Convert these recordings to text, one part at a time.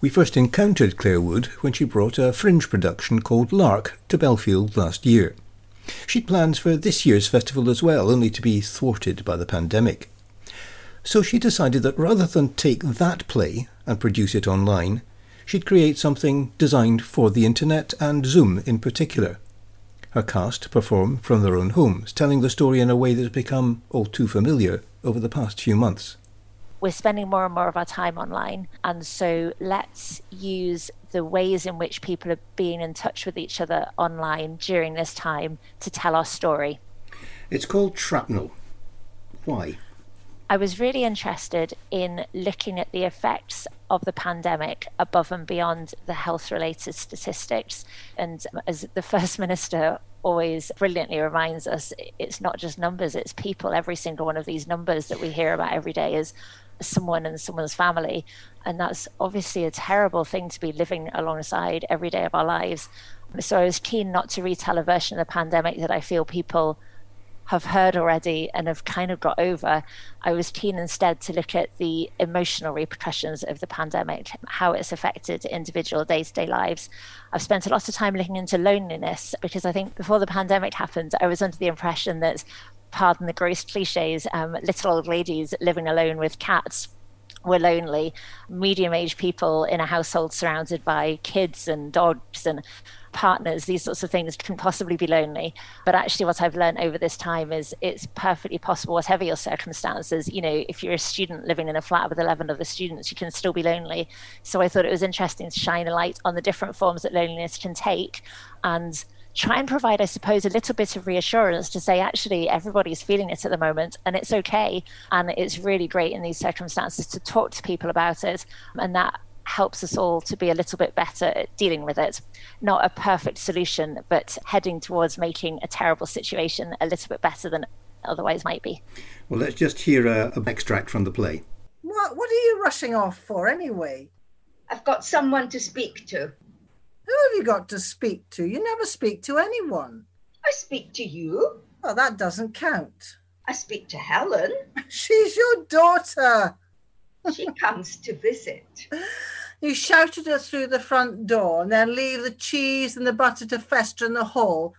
We first encountered Claire Wood when she brought a fringe production called Lark to Bellfield last year. She'd plans for this year's festival as well, only to be thwarted by the pandemic. So she decided that rather than take that play and produce it online, she'd create something designed for the internet and Zoom in particular. Her cast perform from their own homes, telling the story in a way that's become all too familiar over the past few months. We're spending more and more of our time online, and so let's use the ways in which people are being in touch with each other online during this time to tell our story. It's called Shrapnel. Why? I was really interested in looking at the effects of the pandemic above and beyond the health related statistics. And as the First Minister always brilliantly reminds us, it's not just numbers, it's people. Every single one of these numbers that we hear about every day is someone and someone's family. And that's obviously a terrible thing to be living alongside every day of our lives. So I was keen not to retell a version of the pandemic that I feel people have heard already and have kind of got over, I was keen instead to look at the emotional repercussions of the pandemic, how it's affected individual day to day lives. I've spent a lot of time looking into loneliness because I think before the pandemic happened, I was under the impression that, pardon the gross cliches, um, little old ladies living alone with cats were lonely, medium aged people in a household surrounded by kids and dogs and partners, these sorts of things can possibly be lonely. But actually, what I've learned over this time is it's perfectly possible, whatever your circumstances, you know, if you're a student living in a flat with 11 other students, you can still be lonely. So I thought it was interesting to shine a light on the different forms that loneliness can take and try and provide, I suppose, a little bit of reassurance to say, actually, everybody's feeling it at the moment and it's okay. And it's really great in these circumstances to talk to people about it. And that helps us all to be a little bit better at dealing with it. Not a perfect solution, but heading towards making a terrible situation a little bit better than otherwise might be. Well, let's just hear a, an extract from the play. What, what are you rushing off for anyway? I've got someone to speak to. Who have you got to speak to? You never speak to anyone. I speak to you. Well, that doesn't count. I speak to Helen. She's your daughter. She comes to visit. You shouted her through the front door and then leave the cheese and the butter to fester in the hall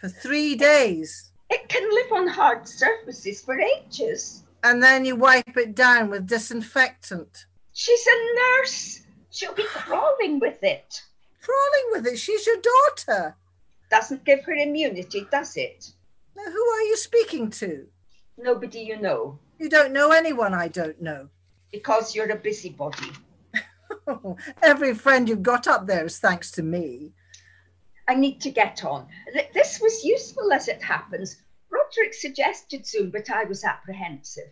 for three days. It can live on hard surfaces for ages. And then you wipe it down with disinfectant. She's a nurse. She'll be crawling with it. Crawling with it? She's your daughter. Doesn't give her immunity, does it? Now, who are you speaking to? Nobody you know. You don't know anyone I don't know. Because you're a busybody. Every friend you've got up there is thanks to me. I need to get on. This was useful as it happens. Roderick suggested Zoom, but I was apprehensive.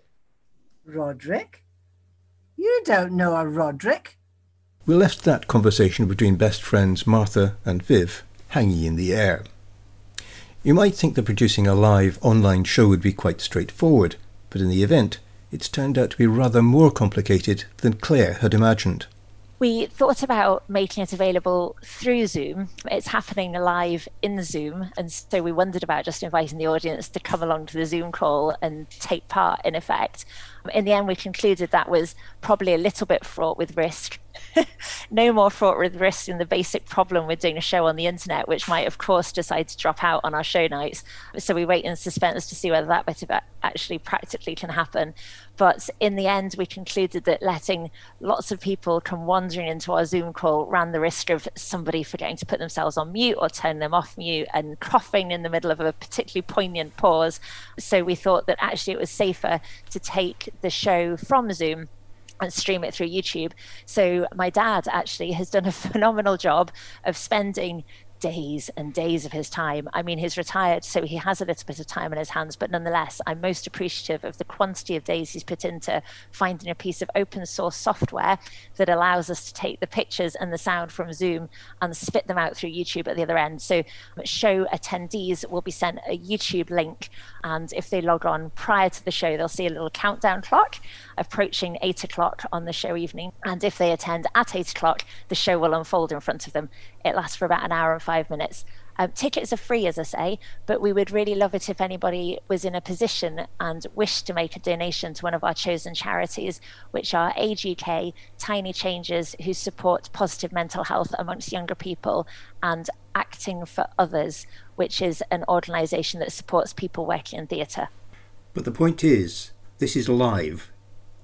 Roderick? You don't know a Roderick. We left that conversation between best friends Martha and Viv hanging in the air. You might think that producing a live online show would be quite straightforward, but in the event, it's turned out to be rather more complicated than Claire had imagined we thought about making it available through Zoom. It's happening live in Zoom. And so we wondered about just inviting the audience to come along to the Zoom call and take part in effect. In the end, we concluded that was probably a little bit fraught with risk no more fraught with risk than the basic problem with doing a show on the internet, which might, of course, decide to drop out on our show nights. So we wait in suspense to see whether that bit of it actually practically can happen. But in the end, we concluded that letting lots of people come wandering into our Zoom call ran the risk of somebody forgetting to put themselves on mute or turn them off mute and coughing in the middle of a particularly poignant pause. So we thought that actually it was safer to take the show from Zoom and stream it through YouTube. So my dad actually has done a phenomenal job of spending days and days of his time. I mean, he's retired, so he has a little bit of time on his hands, but nonetheless, I'm most appreciative of the quantity of days he's put into finding a piece of open source software that allows us to take the pictures and the sound from Zoom and spit them out through YouTube at the other end. So, show attendees will be sent a YouTube link, and if they log on prior to the show, they'll see a little countdown clock approaching eight o'clock on the show evening. And if they attend at eight o'clock, the show will unfold in front of them. It lasts for about an hour and five minutes. Um, tickets are free, as I say, but we would really love it if anybody was in a position and wished to make a donation to one of our chosen charities, which are Age UK, Tiny Changes, who support positive mental health amongst younger people, and Acting for Others, which is an organisation that supports people working in theatre. But the point is, this is live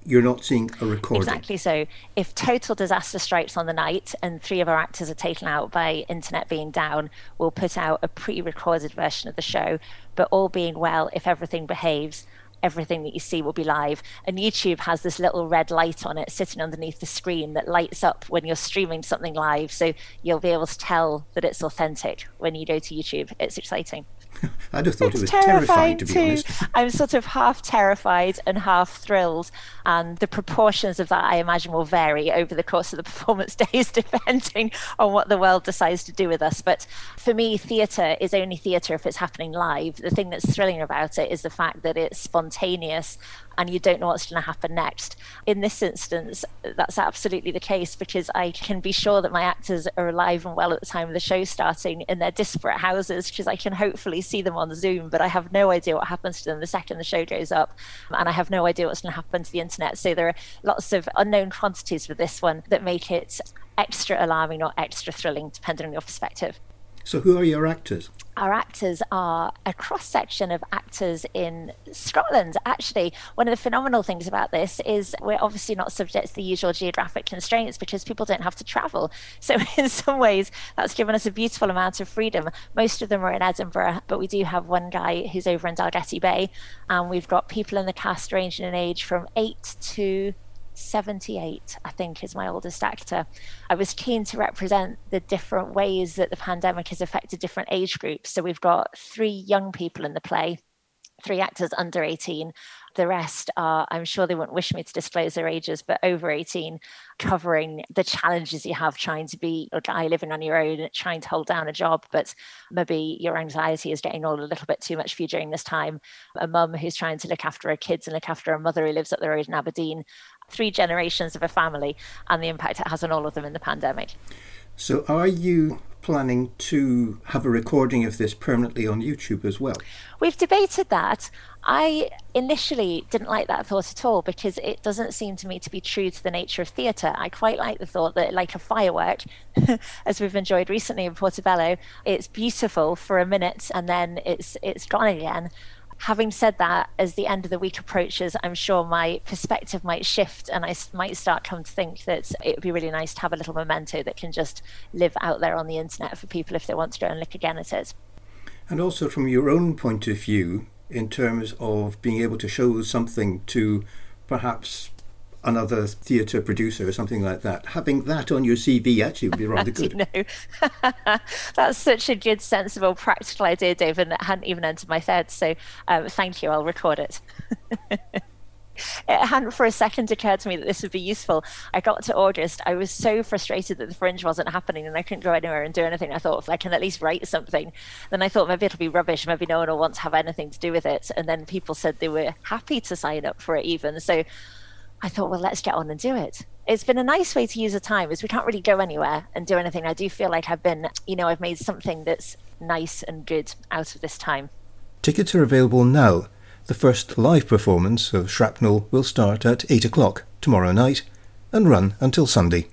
you're not seeing a recording. Exactly so. If total disaster strikes on the night and three of our actors are taken out by internet being down, we'll put out a pre recorded version of the show. But all being well, if everything behaves, everything that you see will be live. And YouTube has this little red light on it sitting underneath the screen that lights up when you're streaming something live. So you'll be able to tell that it's authentic when you go to YouTube. It's exciting. I'd have thought it's it was terrifying, to be too. honest. I'm sort of half terrified and half thrilled, and the proportions of that I imagine will vary over the course of the performance days, depending on what the world decides to do with us. But for me, theatre is only theatre if it's happening live. The thing that's thrilling about it is the fact that it's spontaneous and you don't know what's going to happen next. In this instance, that's absolutely the case because I can be sure that my actors are alive and well at the time of the show starting in their disparate houses because I can hopefully see them on Zoom, but I have no idea what happens to them the second the show goes up. And I have no idea what's going to happen to the internet. So there are lots of unknown quantities with this one that make it extra alarming or extra thrilling, depending on your perspective. So, who are your actors? Our actors are a cross section of actors in Scotland. Actually, one of the phenomenal things about this is we're obviously not subject to the usual geographic constraints because people don't have to travel. So, in some ways, that's given us a beautiful amount of freedom. Most of them are in Edinburgh, but we do have one guy who's over in Dalgety Bay, and we've got people in the cast ranging in age from eight to 78, I think, is my oldest actor. I was keen to represent the different ways that the pandemic has affected different age groups. So we've got three young people in the play, three actors under 18. The rest are, I'm sure they wouldn't wish me to disclose their ages, but over 18, covering the challenges you have trying to be a guy living on your own, trying to hold down a job, but maybe your anxiety is getting all a little bit too much for you during this time. A mum who's trying to look after her kids and look after a mother who lives up the road in Aberdeen, three generations of a family and the impact it has on all of them in the pandemic. So, are you planning to have a recording of this permanently on YouTube as well? We've debated that. I initially didn't like that thought at all because it doesn't seem to me to be true to the nature of theatre. I quite like the thought that, like a firework, as we've enjoyed recently in Portobello, it's beautiful for a minute and then it's it's gone again having said that, as the end of the week approaches, I'm sure my perspective might shift and I might start come to think that it would be really nice to have a little memento that can just live out there on the internet for people if they want to go and look again at it. And also from your own point of view, in terms of being able to show something to perhaps another theatre producer or something like that. Having that on your CV actually would be rather good. know. That's such a good, sensible, practical idea, David, that hadn't even entered my head. So um, thank you. I'll record it. it hadn't for a second occurred to me that this would be useful. I got to August. I was so frustrated that the fringe wasn't happening and I couldn't go anywhere and do anything. I thought if I can at least write something, then I thought maybe it'll be rubbish. Maybe no one will want to have anything to do with it. And then people said they were happy to sign up for it even. So I thought, well, let's get on and do it. It's been a nice way to use the time as we can't really go anywhere and do anything. I do feel like I've been, you know, I've made something that's nice and good out of this time. Tickets are available now. The first live performance of Shrapnel will start at 8 o'clock tomorrow night and run until Sunday.